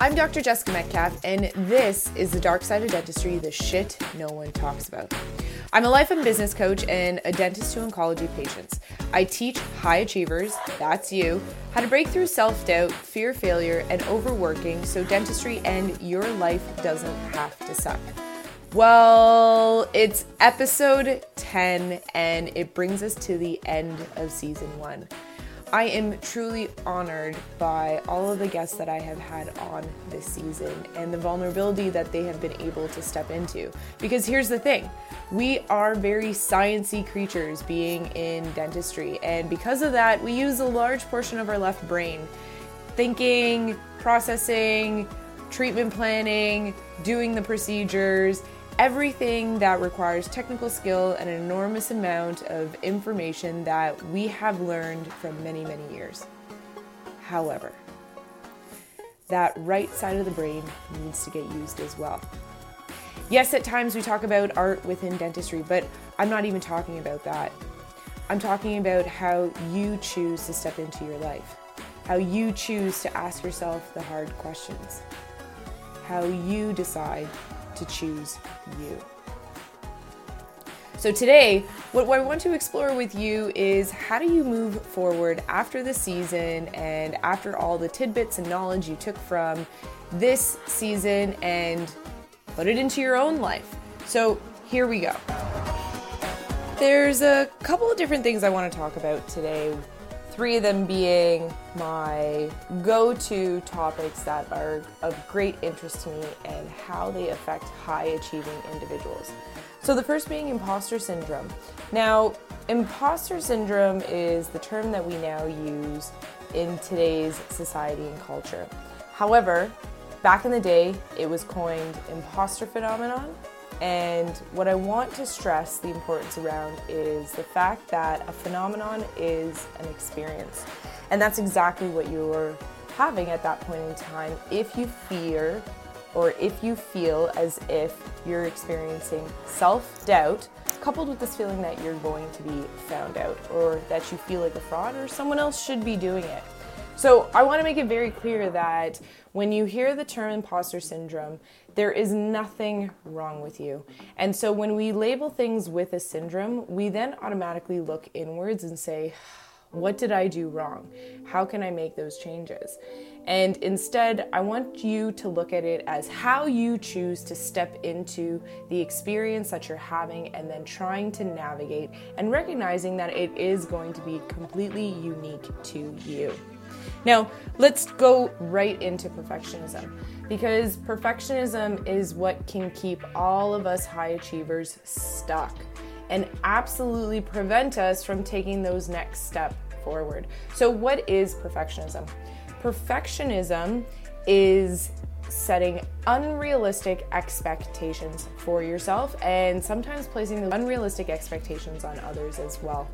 I'm Dr. Jessica Metcalf, and this is the dark side of dentistry, the shit no one talks about. I'm a life and business coach and a dentist to oncology patients. I teach high achievers, that's you, how to break through self doubt, fear failure, and overworking so dentistry and your life doesn't have to suck. Well, it's episode 10, and it brings us to the end of season one. I am truly honored by all of the guests that I have had on this season and the vulnerability that they have been able to step into. Because here's the thing we are very sciency creatures being in dentistry, and because of that, we use a large portion of our left brain. Thinking, processing, treatment planning, doing the procedures everything that requires technical skill and an enormous amount of information that we have learned from many, many years. However, that right side of the brain needs to get used as well. Yes, at times we talk about art within dentistry, but I'm not even talking about that. I'm talking about how you choose to step into your life, how you choose to ask yourself the hard questions, how you decide to choose you. So, today, what, I want to explore with you is how do you move forward after the season and after all the tidbits and knowledge you took from this season and put it into your own life. So, here we go. There's a couple of different things I want to talk about today three of them being my go to topics that are of great interest to me and how they affect high achieving individuals. So, the first being imposter syndrome. Now, imposter syndrome is the term that we now use in today's society and culture. However, back in the day, it was coined imposter phenomenon and what I want to stress the importance around is the fact that a phenomenon is an experience. And that's exactly what you're having at that point in time if you fear or if you feel as if you're experiencing self doubt coupled with this feeling that you're going to be found out or that you feel like a fraud or someone else should be doing it. So, I want to make it very clear that when you hear the term imposter syndrome, there is nothing wrong with you. And so when we label things with a syndrome, we then automatically look inwards and say, what did I do wrong? How can I make those changes? And instead, I want you to look at it as how you choose to step into the experience that you're having and then trying to navigate and recognizing that it is going to be completely unique to you. Now, let's go right into perfectionism because perfectionism is what can keep all of us high achievers stuck and absolutely prevent us from taking those next step forward. So, what is perfectionism? Perfectionism is setting unrealistic expectations for yourself and sometimes placing unrealistic expectations on others as well.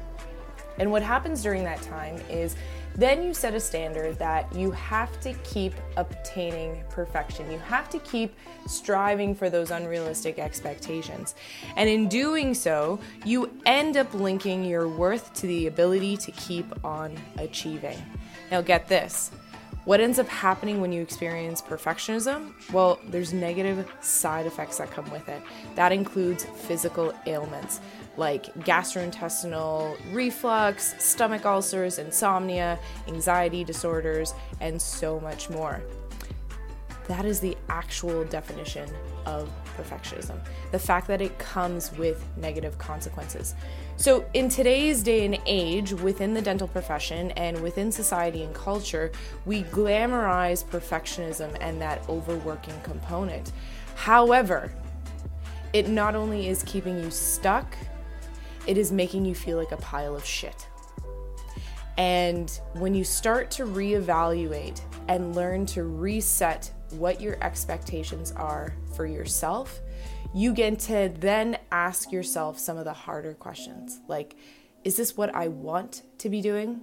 And what happens during that time is then you set a standard that you have to keep obtaining perfection. You have to keep striving for those unrealistic expectations. And in doing so, you end up linking your worth to the ability to keep on achieving. Now, get this. What ends up happening when you experience perfectionism? Well, there's negative side effects that come with it. That includes physical ailments like gastrointestinal reflux, stomach ulcers, insomnia, anxiety disorders, and so much more. That is the actual definition of perfectionism the fact that it comes with negative consequences. So, in today's day and age, within the dental profession and within society and culture, we glamorize perfectionism and that overworking component. However, it not only is keeping you stuck, it is making you feel like a pile of shit. And when you start to reevaluate and learn to reset what your expectations are for yourself, you get to then ask yourself some of the harder questions like, is this what I want to be doing?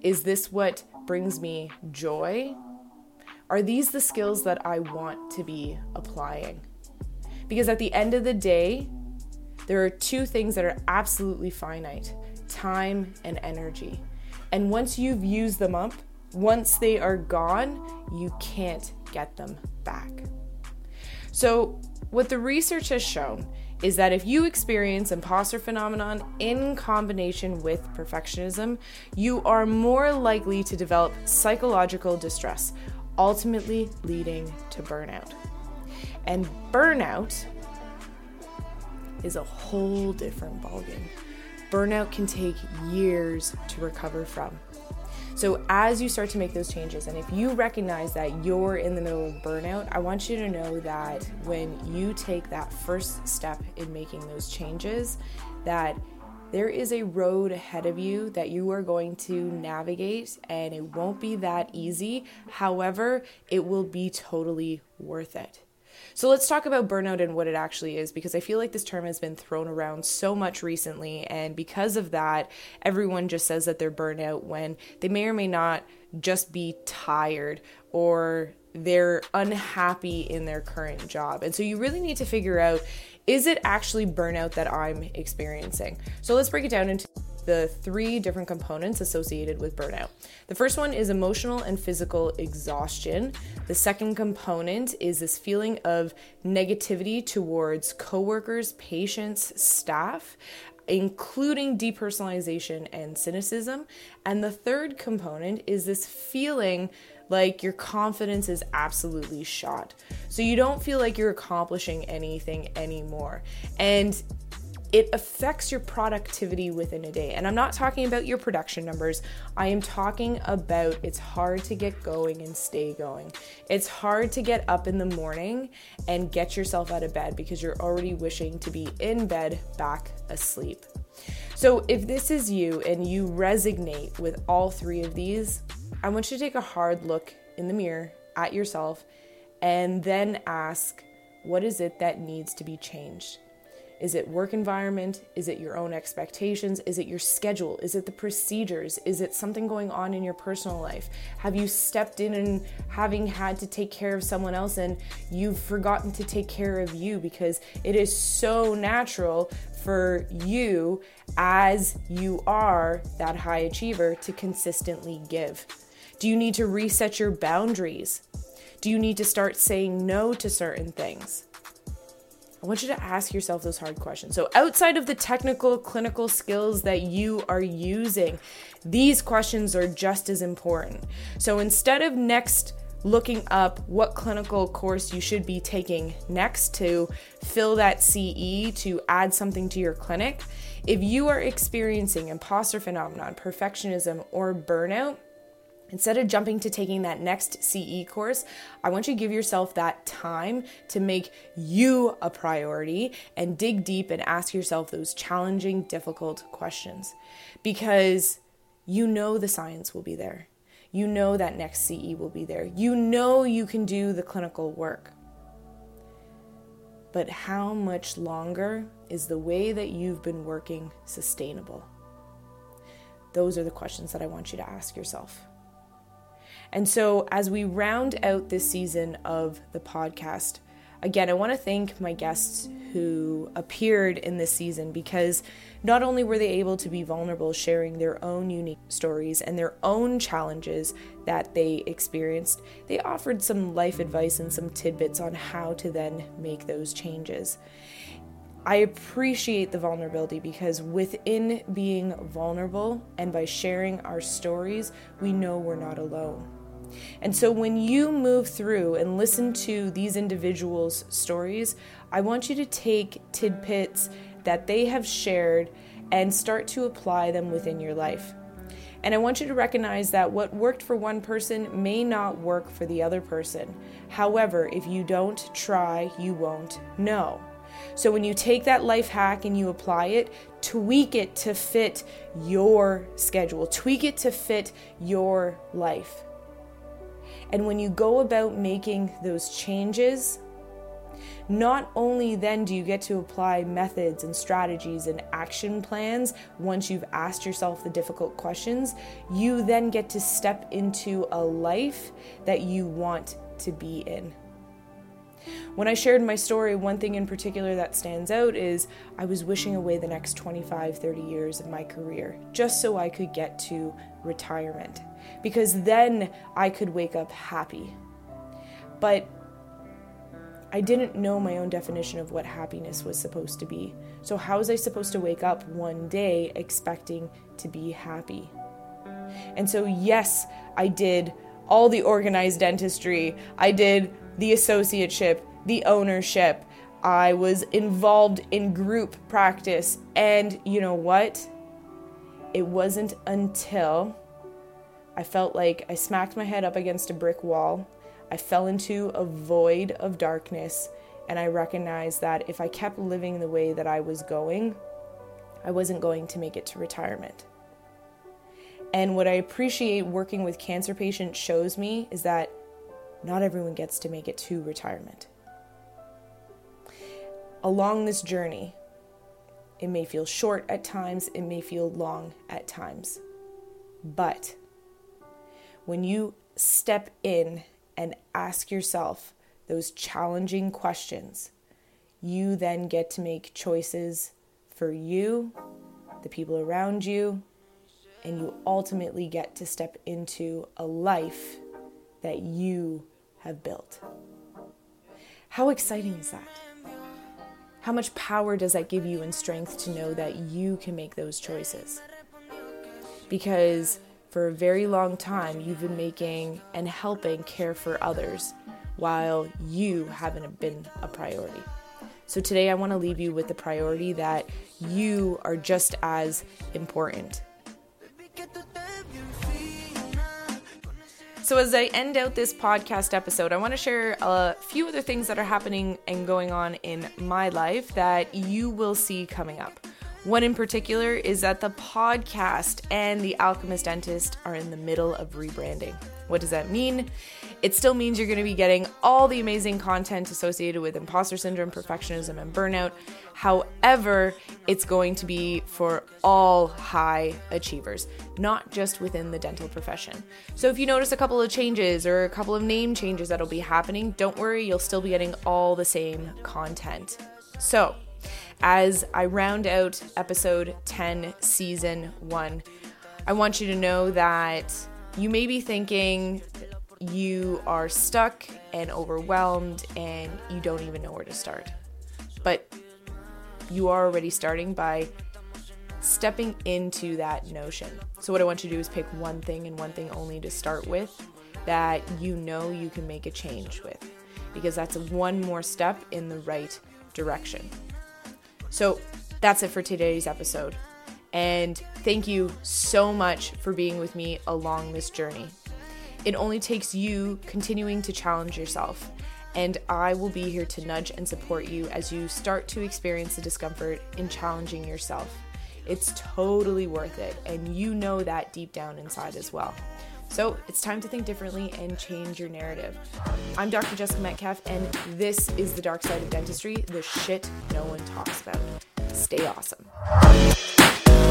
Is this what brings me joy? Are these the skills that I want to be applying? Because at the end of the day, there are two things that are absolutely finite time and energy. And once you've used them up, once they are gone, you can't get them back. So, what the research has shown is that if you experience imposter phenomenon in combination with perfectionism, you are more likely to develop psychological distress, ultimately leading to burnout. And burnout is a whole different ballgame. Burnout can take years to recover from. So, as you start to make those changes, and if you recognize that you're in the middle of burnout, I want you to know that when you take that first step in making those changes, that there is a road ahead of you that you are going to navigate, and it won't be that easy. However, it will be totally worth it. So let's talk about burnout and what it actually is because I feel like this term has been thrown around so much recently. And because of that, everyone just says that they're burnout when they may or may not just be tired or they're unhappy in their current job. And so you really need to figure out is it actually burnout that I'm experiencing? So let's break it down into the three different components associated with burnout. The first one is emotional and physical exhaustion. The second component is this feeling of negativity towards coworkers, patients, staff including depersonalization and cynicism. And the third component is this feeling like your confidence is absolutely shot. So you don't feel like you're accomplishing anything anymore. And it affects your productivity within a day. And I'm not talking about your production numbers. I am talking about it's hard to get going and stay going. It's hard to get up in the morning and get yourself out of bed because you're already wishing to be in bed back asleep. So, if this is you and you resonate with all three of these, I want you to take a hard look in the mirror at yourself and then ask, what is it that needs to be changed? Is it work environment? Is it your own expectations? Is it your schedule? Is it the procedures? Is it something going on in your personal life? Have you stepped in and having had to take care of someone else and you've forgotten to take care of you because it is so natural for you as you are that high achiever to consistently give? Do you need to reset your boundaries? Do you need to start saying no to certain things? I want you to ask yourself those hard questions. So, outside of the technical, clinical skills that you are using, these questions are just as important. So, instead of next looking up what clinical course you should be taking next to fill that CE to add something to your clinic, if you are experiencing imposter phenomenon, perfectionism, or burnout, Instead of jumping to taking that next CE course, I want you to give yourself that time to make you a priority and dig deep and ask yourself those challenging, difficult questions because you know the science will be there. You know that next CE will be there. You know you can do the clinical work. But how much longer is the way that you've been working sustainable? Those are the questions that I want you to ask yourself. And so, as we round out this season of the podcast, again, I want to thank my guests who appeared in this season because not only were they able to be vulnerable, sharing their own unique stories and their own challenges that they experienced, they offered some life advice and some tidbits on how to then make those changes. I appreciate the vulnerability because within being vulnerable and by sharing our stories, we know we're not alone. And so when you move through and listen to these individuals' stories, I want you to take tidbits that they have shared and start to apply them within your life. And I want you to recognize that what worked for one person may not work for the other person. However, if you don't try, you won't know. So when you take that life hack and you apply it, tweak it to fit your schedule, tweak it to fit your life. And when you go about making those changes, not only then do you get to apply methods and strategies and action plans once you've asked yourself the difficult questions, you then get to step into a life that you want to be in. When I shared my story, one thing in particular that stands out is I was wishing away the next 25, 30 years of my career just so I could get to retirement because then I could wake up happy. But I didn't know my own definition of what happiness was supposed to be. So, how was I supposed to wake up one day expecting to be happy? And so, yes, I did all the organized dentistry, I did the associateship, the ownership, I was involved in group practice. And you know what? It wasn't until I felt like I smacked my head up against a brick wall I fell into a void of darkness, and I recognized that if I kept living the way that I was going, I wasn't going to make it to retirement. And what I appreciate working with cancer patients shows me is that not everyone gets to make it to retirement. Along this journey, it may feel short at times, it may feel long at times. But when you step in and ask yourself those challenging questions, you then get to make choices for you, the people around you, and you ultimately get to step into a life that you have built. How exciting is that? How much power does that give you and strength to know that you can make those choices? Because for a very long time, you've been making and helping care for others while you haven't been a priority. So today, I want to leave you with the priority that you are just as important. So, as I end out this podcast episode, I want to share a few other things that are happening and going on in my life that you will see coming up. One in particular is that the podcast and the Alchemist Dentist are in the middle of rebranding. What does that mean? It still means you're going to be getting all the amazing content associated with imposter syndrome, perfectionism, and burnout. However, it's going to be for all high achievers, not just within the dental profession. So if you notice a couple of changes or a couple of name changes that'll be happening, don't worry, you'll still be getting all the same content. So, as I round out episode 10, season 1, I want you to know that you may be thinking you are stuck and overwhelmed and you don't even know where to start. But you are already starting by stepping into that notion. So, what I want you to do is pick one thing and one thing only to start with that you know you can make a change with, because that's one more step in the right direction. So that's it for today's episode. And thank you so much for being with me along this journey. It only takes you continuing to challenge yourself, and I will be here to nudge and support you as you start to experience the discomfort in challenging yourself. It's totally worth it, and you know that deep down inside as well. So it's time to think differently and change your narrative. I'm Dr. Jessica Metcalf, and this is the dark side of dentistry the shit no one talks about. Stay awesome.